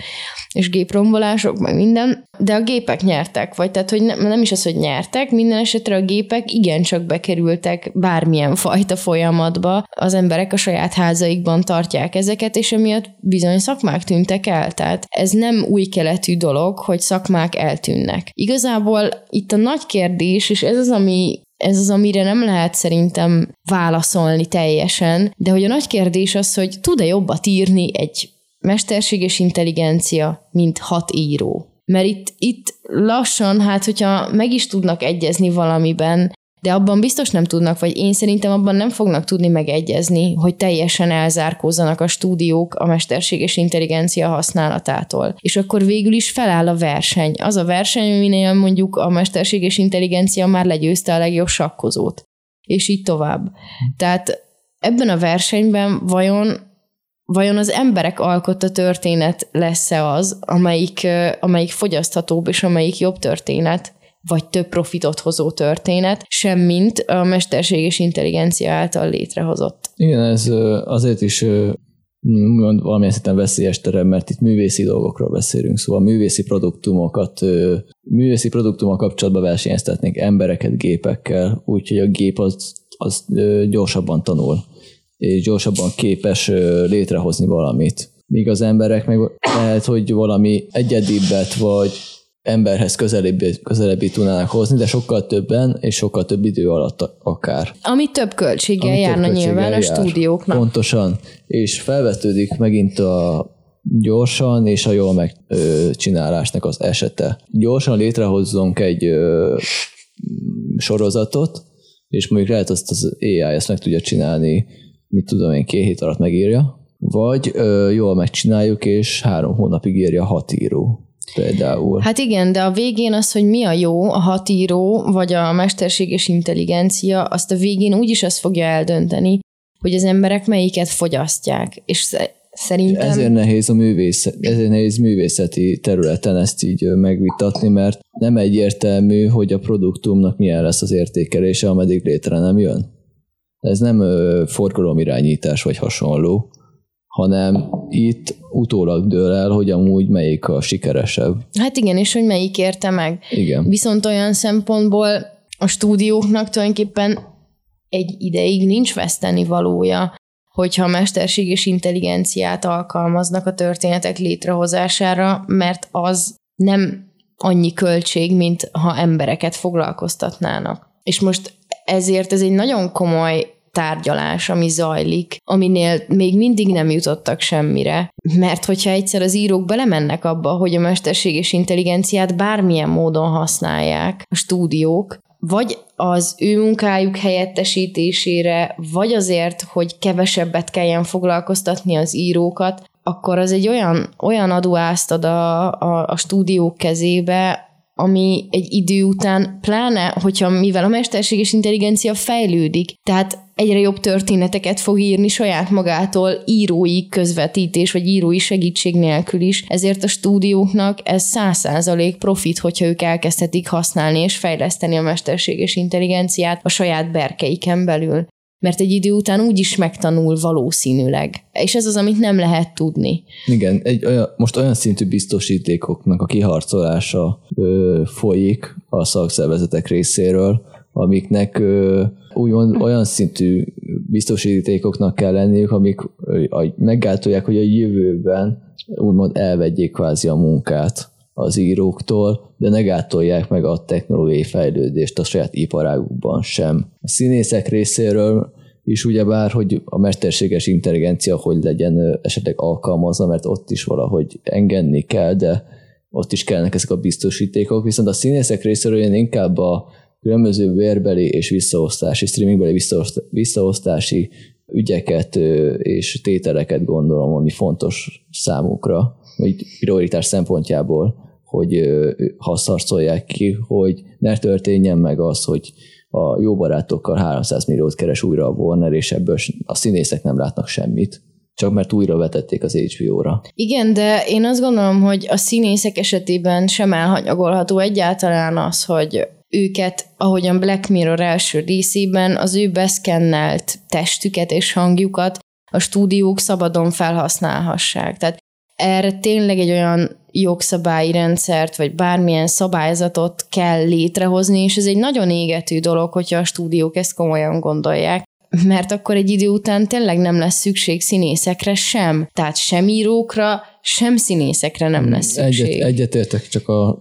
és géprombolások, meg minden, de a gépek nyertek, vagy tehát, hogy nem, nem is az, hogy nyertek, minden esetre a gépek igencsak bekerültek bármilyen fajta folyamatba, az emberek a saját házaikban tartják ezeket, és emiatt bizony szakmák tűntek el, tehát ez nem új keletű dolog, hogy szakmák eltűnnek. Igazából itt a nagy kérdés, és ez az, ami ez az, amire nem lehet szerintem válaszolni teljesen, de hogy a nagy kérdés az, hogy tud-e jobbat írni egy mesterséges intelligencia, mint hat író. Mert itt, itt lassan, hát hogyha meg is tudnak egyezni valamiben, de abban biztos nem tudnak, vagy én szerintem abban nem fognak tudni megegyezni, hogy teljesen elzárkózzanak a stúdiók a mesterséges intelligencia használatától. És akkor végül is feláll a verseny. Az a verseny, aminél mondjuk a mesterséges intelligencia már legyőzte a legjobb sakkozót. És így tovább. Tehát ebben a versenyben vajon vajon az emberek alkotta történet lesz-e az, amelyik, amelyik fogyaszthatóbb és amelyik jobb történet, vagy több profitot hozó történet, semmint a mesterséges intelligencia által létrehozott. Igen, ez azért is mond, valamilyen szinten veszélyes terem, mert itt művészi dolgokról beszélünk, szóval művészi produktumokat, művészi produktumok kapcsolatban versenyeztetnénk embereket gépekkel, úgyhogy a gép az, az gyorsabban tanul, és gyorsabban képes létrehozni valamit. Míg az emberek meg lehet, hogy valami egyedibbet, vagy emberhez közelebbi, közelebbi tudnának hozni, de sokkal többen és sokkal több idő alatt akár. Ami több költséggel Ami járna több nyilván jár. a stúdióknak. Pontosan, és felvetődik megint a gyorsan és a jól megcsinálásnak az esete. Gyorsan létrehozzunk egy ö, sorozatot, és mondjuk lehet azt az AI ezt meg tudja csinálni, mit tudom én, két hét alatt megírja, vagy ö, jól megcsináljuk, és három hónapig írja hat író például. Hát igen, de a végén az, hogy mi a jó, a hatíró, vagy a mesterséges intelligencia, azt a végén úgyis azt fogja eldönteni, hogy az emberek melyiket fogyasztják. És szerintem... Ezért nehéz a művészet, ezért nehéz művészeti területen ezt így megvitatni, mert nem egyértelmű, hogy a produktumnak milyen lesz az értékelése, ameddig létre nem jön. Ez nem forgalomirányítás vagy hasonló, hanem itt utólag dől el, hogy amúgy melyik a sikeresebb. Hát igen, és hogy melyik érte meg. Igen. Viszont olyan szempontból a stúdióknak tulajdonképpen egy ideig nincs veszteni valója, hogyha mesterséges intelligenciát alkalmaznak a történetek létrehozására, mert az nem annyi költség, mint ha embereket foglalkoztatnának. És most ezért ez egy nagyon komoly tárgyalás, ami zajlik, aminél még mindig nem jutottak semmire. Mert hogyha egyszer az írók belemennek abba, hogy a mesterséges intelligenciát bármilyen módon használják a stúdiók, vagy az ő munkájuk helyettesítésére, vagy azért, hogy kevesebbet kelljen foglalkoztatni az írókat, akkor az egy olyan, olyan adóázt ad a, a, a stúdiók kezébe, ami egy idő után, pláne, hogyha mivel a mesterséges intelligencia fejlődik, tehát egyre jobb történeteket fog írni saját magától írói közvetítés, vagy írói segítség nélkül is, ezért a stúdióknak ez száz százalék profit, hogyha ők elkezdhetik használni és fejleszteni a mesterséges intelligenciát a saját berkeiken belül mert egy idő után úgy is megtanul valószínűleg. És ez az, amit nem lehet tudni. Igen, egy olyan, most olyan szintű biztosítékoknak a kiharcolása ö, folyik a szakszervezetek részéről, amiknek ö, úgymond olyan szintű biztosítékoknak kell lenniük, amik ö, meggátolják, hogy a jövőben úgymond elvegyék kvázi a munkát az íróktól, de ne gátolják meg a technológiai fejlődést a saját iparágukban sem. A színészek részéről is ugyebár, hogy a mesterséges intelligencia hogy legyen esetleg alkalmazva, mert ott is valahogy engedni kell, de ott is kellnek ezek a biztosítékok, viszont a színészek részéről én inkább a különböző vérbeli és visszaosztási, streamingbeli visszaosztási ügyeket és tételeket gondolom, ami fontos számukra, vagy prioritás szempontjából hogy haszarcolják ki, hogy ne történjen meg az, hogy a jó barátokkal 300 milliót keres újra a Warner, és ebből a színészek nem látnak semmit csak mert újra vetették az HBO-ra. Igen, de én azt gondolom, hogy a színészek esetében sem elhanyagolható egyáltalán az, hogy őket, ahogyan Black Mirror első részében, az ő beszkennelt testüket és hangjukat a stúdiók szabadon felhasználhassák. Tehát erre tényleg egy olyan jogszabályi rendszert, vagy bármilyen szabályzatot kell létrehozni, és ez egy nagyon égető dolog, hogyha a stúdiók ezt komolyan gondolják mert akkor egy idő után tényleg nem lesz szükség színészekre sem. Tehát sem írókra, sem színészekre nem lesz szükség. Egyet, egyetértek, csak a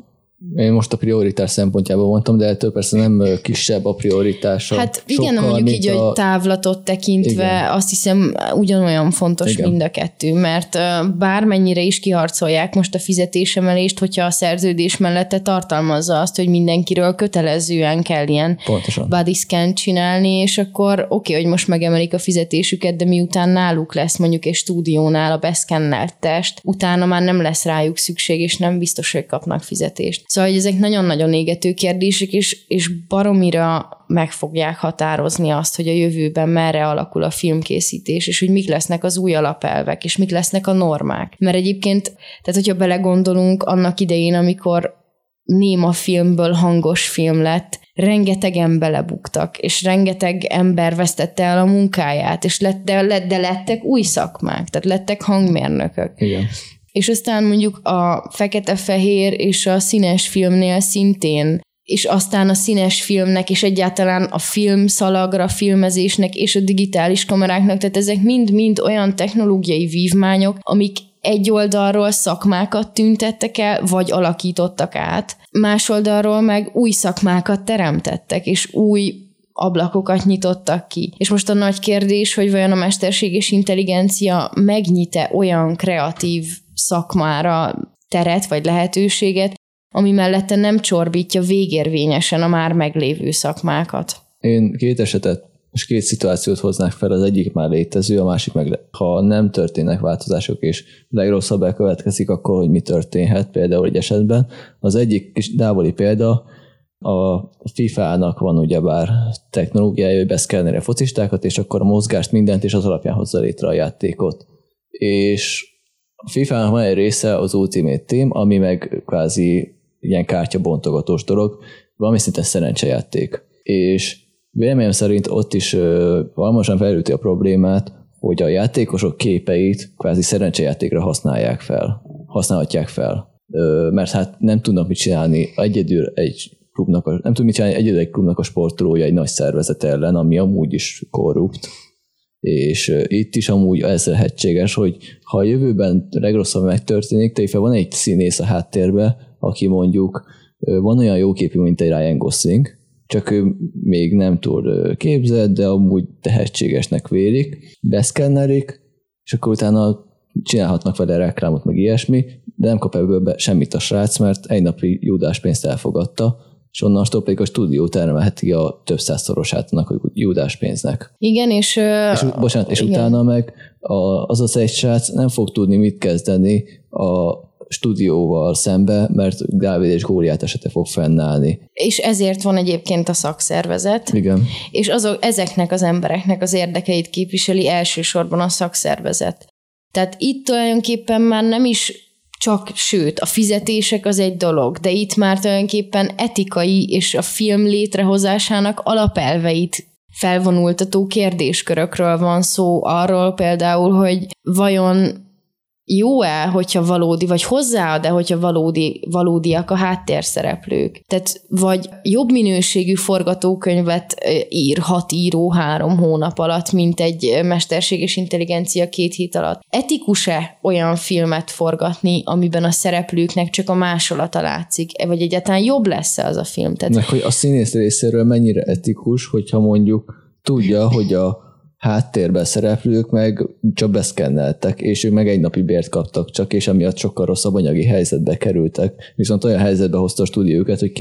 én most a prioritás szempontjából mondtam, de ettől persze nem kisebb a prioritása. Hát igen, sokkal, mondjuk így, a... hogy távlatot tekintve igen. azt hiszem ugyanolyan fontos igen. mind a kettő, mert bármennyire is kiharcolják most a fizetésemelést, hogyha a szerződés mellette tartalmazza azt, hogy mindenkiről kötelezően kell ilyen Pontosan. body scan csinálni, és akkor oké, okay, hogy most megemelik a fizetésüket, de miután náluk lesz mondjuk egy stúdiónál a beszkennelt test, utána már nem lesz rájuk szükség, és nem biztos, hogy kapnak fizetést. Szóval, hogy ezek nagyon-nagyon égető kérdések, és, és baromira meg fogják határozni azt, hogy a jövőben merre alakul a filmkészítés, és hogy mik lesznek az új alapelvek, és mik lesznek a normák. Mert egyébként, tehát hogyha belegondolunk annak idején, amikor néma filmből hangos film lett, rengetegen belebuktak, és rengeteg ember vesztette el a munkáját, és lett, de, de lettek új szakmák, tehát lettek hangmérnökök. Igen. És aztán mondjuk a fekete-fehér és a színes filmnél szintén és aztán a színes filmnek, és egyáltalán a film szalagra, filmezésnek és a digitális kameráknak, tehát ezek mind-mind olyan technológiai vívmányok, amik egy oldalról szakmákat tüntettek el, vagy alakítottak át, más oldalról meg új szakmákat teremtettek, és új ablakokat nyitottak ki. És most a nagy kérdés, hogy vajon a mesterséges intelligencia megnyite olyan kreatív szakmára teret vagy lehetőséget, ami mellette nem csorbítja végérvényesen a már meglévő szakmákat. Én két esetet és két szituációt hoznák fel, az egyik már létező, a másik meg, ha nem történnek változások, és legrosszabb elkövetkezik, akkor hogy mi történhet például egy esetben. Az egyik kis távoli példa, a FIFA-nak van ugyebár technológiája, hogy beszkenneri a focistákat, és akkor a mozgást, mindent, és az alapján hozza létre a játékot. És a FIFA-nak van egy része az Ultimate Team, ami meg kvázi ilyen kártyabontogatós dolog, valami szinte szerencsejáték. És véleményem szerint ott is valósan felülti a problémát, hogy a játékosok képeit kvázi szerencsejátékra használják fel, használhatják fel. Mert hát nem tudnak mit csinálni egyedül egy klubnak, a, nem tud mit csinálni egyedül egy klubnak a sportolója egy nagy szervezet ellen, ami amúgy is korrupt és itt is amúgy ez lehetséges, hogy ha a jövőben legrosszabb megtörténik, tényleg van egy színész a háttérbe, aki mondjuk van olyan jó képű, mint egy Ryan Gosling, csak ő még nem túl képzett, de amúgy tehetségesnek vélik, beszkennerik, és akkor utána csinálhatnak vele reklámot, meg ilyesmi, de nem kap ebből be semmit a srác, mert egy napi júdás pénzt elfogadta, és onnantól pedig a stúdió termelheti a több százszorosát annak a júdás pénznek. Igen, és... és bocsánat, és igen. utána meg a, az az egy srác nem fog tudni mit kezdeni a stúdióval szembe, mert Dávid és Góliát esete fog fennállni. És ezért van egyébként a szakszervezet. Igen. És azok, ezeknek az embereknek az érdekeit képviseli elsősorban a szakszervezet. Tehát itt tulajdonképpen már nem is csak, sőt, a fizetések az egy dolog, de itt már tulajdonképpen etikai és a film létrehozásának alapelveit felvonultató kérdéskörökről van szó, arról például, hogy vajon jó-e, hogyha valódi, vagy hozzáad-e, hogyha valódi, valódiak a háttérszereplők. Tehát vagy jobb minőségű forgatókönyvet ír hat író három hónap alatt, mint egy mesterséges intelligencia két hét alatt. Etikus-e olyan filmet forgatni, amiben a szereplőknek csak a másolata látszik, vagy egyáltalán jobb lesz-e az a film? Tehát... Meg hogy a színész részéről mennyire etikus, hogyha mondjuk tudja, hogy a háttérben szereplők meg csak beszkenneltek, és ők meg egy napi bért kaptak csak, és emiatt sokkal rosszabb anyagi helyzetbe kerültek. Viszont olyan helyzetbe hozta a stúdió őket, hogy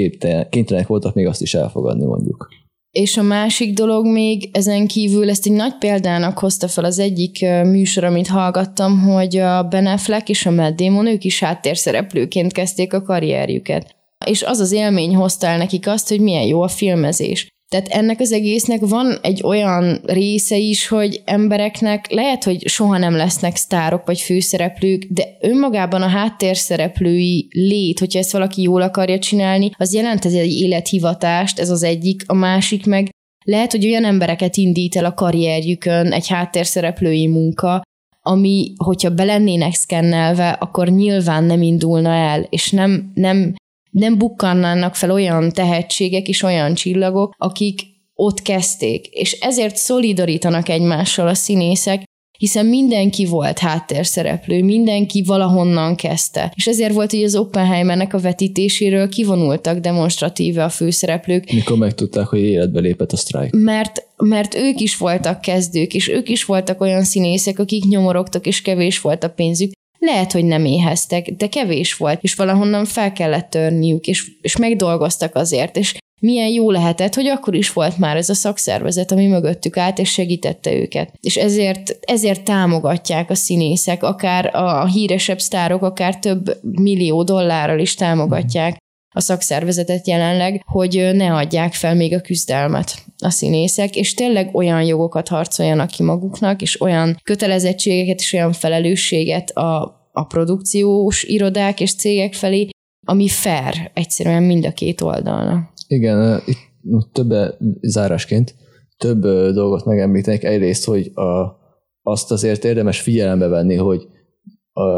kénytelenek voltak még azt is elfogadni mondjuk. És a másik dolog még ezen kívül, ezt egy nagy példának hozta fel az egyik műsor, amit hallgattam, hogy a Ben Affleck és a Matt Damon, ők is háttérszereplőként kezdték a karrierjüket. És az az élmény hozta el nekik azt, hogy milyen jó a filmezés. Tehát ennek az egésznek van egy olyan része is, hogy embereknek lehet, hogy soha nem lesznek sztárok vagy főszereplők, de önmagában a háttérszereplői lét, hogyha ezt valaki jól akarja csinálni, az jelent ez egy élethivatást, ez az egyik, a másik meg lehet, hogy olyan embereket indít el a karrierjükön egy háttérszereplői munka, ami, hogyha belennének szkennelve, akkor nyilván nem indulna el, és nem, nem, nem bukkannának fel olyan tehetségek és olyan csillagok, akik ott kezdték, és ezért szolidarítanak egymással a színészek, hiszen mindenki volt háttérszereplő, mindenki valahonnan kezdte. És ezért volt, hogy az Oppenheimernek a vetítéséről kivonultak demonstratíve a főszereplők. Mikor megtudták, hogy életbe lépett a sztrájk. Mert, mert ők is voltak kezdők, és ők is voltak olyan színészek, akik nyomorogtak, és kevés volt a pénzük. Lehet, hogy nem éheztek, de kevés volt, és valahonnan fel kellett törniük, és, és megdolgoztak azért, és milyen jó lehetett, hogy akkor is volt már ez a szakszervezet, ami mögöttük állt, és segítette őket. És ezért, ezért támogatják a színészek, akár a híresebb sztárok, akár több millió dollárral is támogatják a szakszervezetet jelenleg, hogy ne adják fel még a küzdelmet a színészek, és tényleg olyan jogokat harcoljanak ki maguknak, és olyan kötelezettségeket és olyan felelősséget a, a produkciós irodák és cégek felé, ami fair egyszerűen mind a két oldalnak. Igen, itt több zárásként több dolgot megemlítenek. Egyrészt, hogy a, azt azért érdemes figyelembe venni, hogy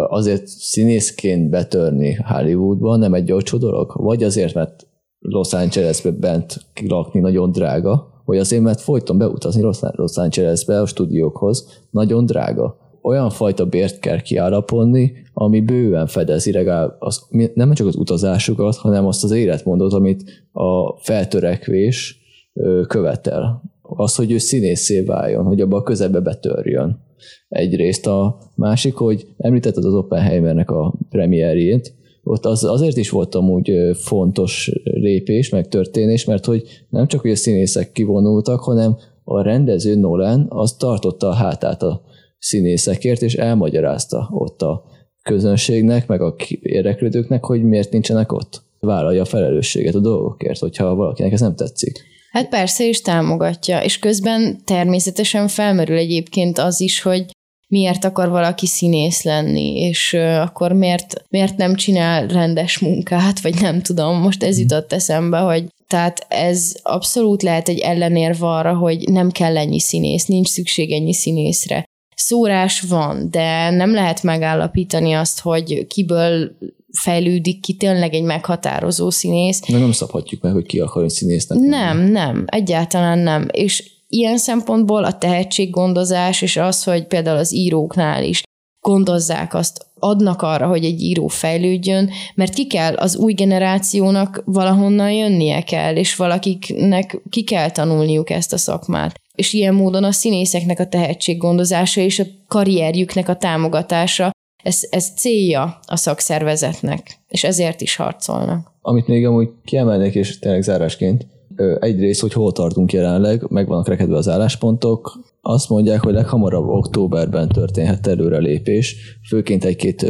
azért színészként betörni Hollywoodba nem egy olcsó dolog, vagy azért, mert Los Angelesbe bent lakni nagyon drága, vagy azért, mert folyton beutazni Los Angelesbe a stúdiókhoz nagyon drága. Olyan fajta bért kell kiállapodni, ami bőven fedezi legalább az, nem csak az utazásukat, hanem azt az életmódot, amit a feltörekvés követel. Az, hogy ő színészé váljon, hogy abba a közebe betörjön. Egyrészt a másik, hogy említetted az Oppenheimernek a premierjét, ott az azért is volt amúgy fontos lépés, meg történés, mert hogy nem csak hogy a színészek kivonultak, hanem a rendező Nolan az tartotta a hátát a színészekért, és elmagyarázta ott a közönségnek, meg a érdeklődőknek, hogy miért nincsenek ott. Vállalja a felelősséget a dolgokért, hogyha valakinek ez nem tetszik. Hát persze is támogatja, és közben természetesen felmerül egyébként az is, hogy miért akar valaki színész lenni, és akkor miért, miért nem csinál rendes munkát, vagy nem tudom, most ez jutott eszembe, hogy tehát ez abszolút lehet egy ellenérv arra, hogy nem kell ennyi színész, nincs szükség ennyi színészre szórás van, de nem lehet megállapítani azt, hogy kiből fejlődik ki tényleg egy meghatározó színész. De nem szabhatjuk meg, hogy ki akar színésznek. Nem, nem, egyáltalán nem. És ilyen szempontból a tehetséggondozás, és az, hogy például az íróknál is gondozzák azt, adnak arra, hogy egy író fejlődjön, mert ki kell az új generációnak valahonnan jönnie kell, és valakiknek ki kell tanulniuk ezt a szakmát. És ilyen módon a színészeknek a tehetséggondozása és a karrierjüknek a támogatása, ez, ez célja a szakszervezetnek, és ezért is harcolnak. Amit még amúgy kiemelnék, és tényleg zárásként, egyrészt, hogy hol tartunk jelenleg, meg vannak rekedve az álláspontok, azt mondják, hogy leghamarabb októberben történhet előrelépés, főként egy-két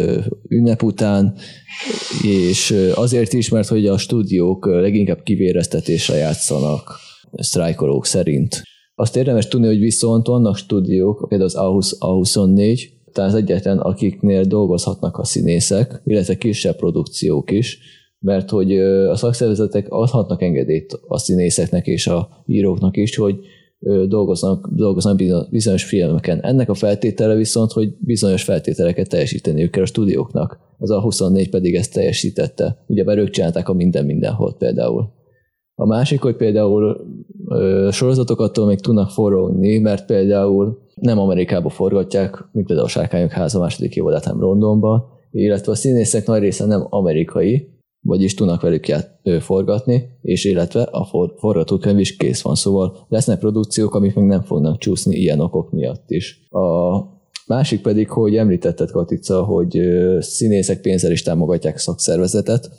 ünnep után, és azért is, mert hogy a stúdiók leginkább kivéreztetésre játszanak sztrájkolók szerint. Azt érdemes tudni, hogy viszont vannak stúdiók, például az A24, tehát egyetlen, akiknél dolgozhatnak a színészek, illetve kisebb produkciók is, mert hogy a szakszervezetek adhatnak engedélyt a színészeknek és a íróknak is, hogy dolgoznak, dolgoznak bizonyos filmeken. Ennek a feltétele viszont, hogy bizonyos feltételeket teljesíteniük kell a stúdióknak. Az a 24 pedig ezt teljesítette. Ugye ők csinálták a minden mindenhol például. A másik, hogy például ö, sorozatokat még tudnak forogni, mert például nem Amerikába forgatják, mint például a Sárkányok háza második évadát, hanem Londonba, illetve a színészek nagy része nem amerikai, vagyis tudnak velük ját, ö, forgatni, és illetve a for, forgatókönyv is kész van, szóval lesznek produkciók, amik még nem fognak csúszni ilyen okok miatt is. A másik pedig, hogy említetted Katica, hogy ö, színészek pénzzel is támogatják a szakszervezetet,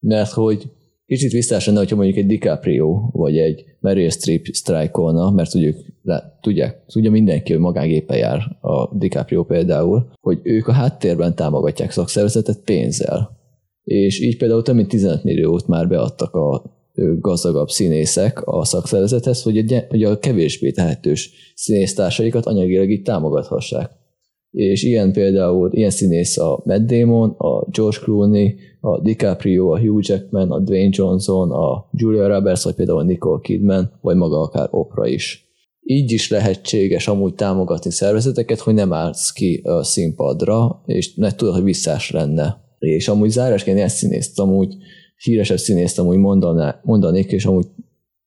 mert hogy Kicsit visszás lenne, hogyha mondjuk egy DiCaprio vagy egy Meryl Streep sztrájkolna, mert tudjuk, le, tudják, tudja mindenki, hogy magángépen jár a DiCaprio például, hogy ők a háttérben támogatják szakszervezetet pénzzel. És így például több mint 15 milliót már beadtak a gazdagabb színészek a szakszervezethez, hogy a, hogy a kevésbé tehetős színésztársaikat anyagilag így támogathassák. És ilyen például, ilyen színész a Matt Damon, a George Clooney, a DiCaprio, a Hugh Jackman, a Dwayne Johnson, a Julia Roberts, vagy például Nicole Kidman, vagy maga akár Oprah is. Így is lehetséges amúgy támogatni szervezeteket, hogy nem állsz ki a színpadra, és ne tudod, hogy visszás lenne. És amúgy zárásként ilyen színészt, amúgy híresebb színészt amúgy mondaná, mondanék, és amúgy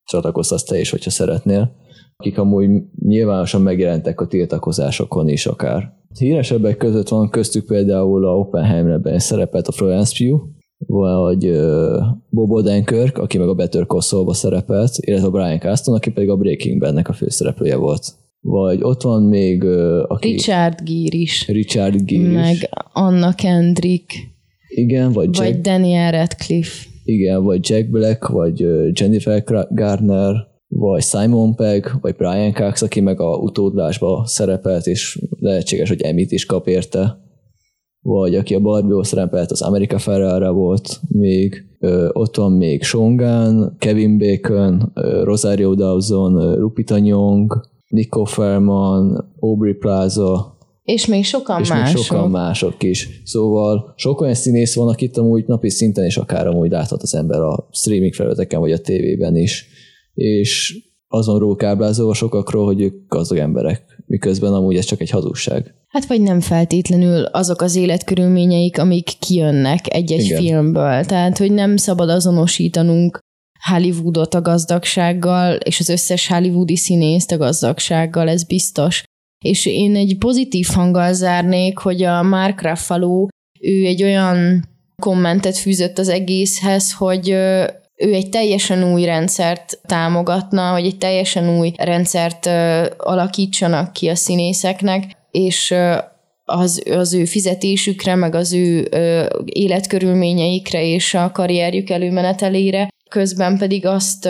csatlakoztasz te is, hogyha szeretnél, akik amúgy nyilvánosan megjelentek a tiltakozásokon is akár. Híresebbek között van köztük például a Oppenheimerben szerepelt a Florence Pugh, vagy uh, Bob Odenkirk, aki meg a Better Call szerepelt, illetve Brian Caston, aki pedig a Breaking Bad-nek a főszereplője volt. Vagy ott van még... Aki Richard Gere is. Richard Gere Meg is. Anna Kendrick. Igen, vagy Jack, Vagy Daniel Radcliffe. igen, vagy Jack Black, vagy Jennifer Garner, vagy Simon Pegg, vagy Brian Cox, aki meg a utódlásba szerepelt, és lehetséges, hogy Emit is kap érte. Vagy aki a Barbie-ból szerepelt, az America Ferrara volt még. Ö, ott van még Sean Gunn, Kevin Bacon, ö, Rosario Dawson, ö, Lupita Nyong, Nico Ferman, Aubrey Plaza, És még sokan és mások. még sokan mások is. Szóval sok olyan színész van, akit amúgy napi szinten és akár amúgy láthat az ember a streaming felületeken vagy a tévében is. És azon róluk ábrázolva sokakról, hogy ők gazdag emberek, miközben amúgy ez csak egy hazugság. Hát vagy nem feltétlenül azok az életkörülményeik, amik kijönnek egy-egy Igen. filmből. Tehát, hogy nem szabad azonosítanunk Hollywoodot a gazdagsággal, és az összes hollywoodi színészt a gazdagsággal, ez biztos. És én egy pozitív hanggal zárnék, hogy a Mark Ruffalo, ő egy olyan kommentet fűzött az egészhez, hogy ő egy teljesen új rendszert támogatna, hogy egy teljesen új rendszert alakítsanak ki a színészeknek, és az, az ő fizetésükre, meg az ő ö, életkörülményeikre és a karrierjük előmenetelére, közben pedig azt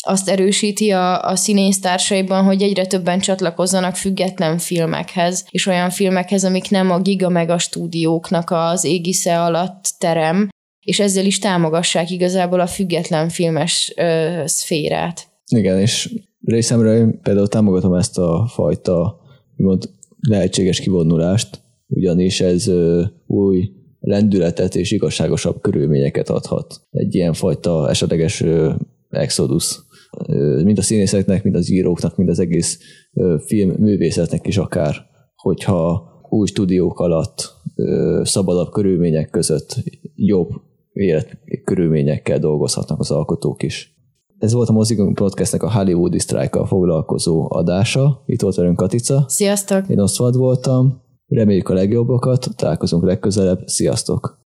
azt erősíti a, a színésztársaiban, hogy egyre többen csatlakozzanak független filmekhez, és olyan filmekhez, amik nem a giga meg a stúdióknak az égisze alatt terem, és ezzel is támogassák igazából a független filmes ö, szférát. Igen, és részemről én például támogatom ezt a fajta úgymond lehetséges kivonulást, ugyanis ez ö, új lendületet és igazságosabb körülményeket adhat. Egy ilyen fajta esetleges ö, exodus mind a színészeknek, mind az íróknak, mind az egész ö, film művészetnek is akár, hogyha új stúdiók alatt szabadabb körülmények között jobb életkörülményekkel dolgozhatnak az alkotók is. Ez volt a Mozikon Podcastnek a Hollywoodi sztrájkkal foglalkozó adása. Itt volt velünk Katica. Sziasztok! Én Oszvald voltam. Reméljük a legjobbakat, találkozunk legközelebb. Sziasztok!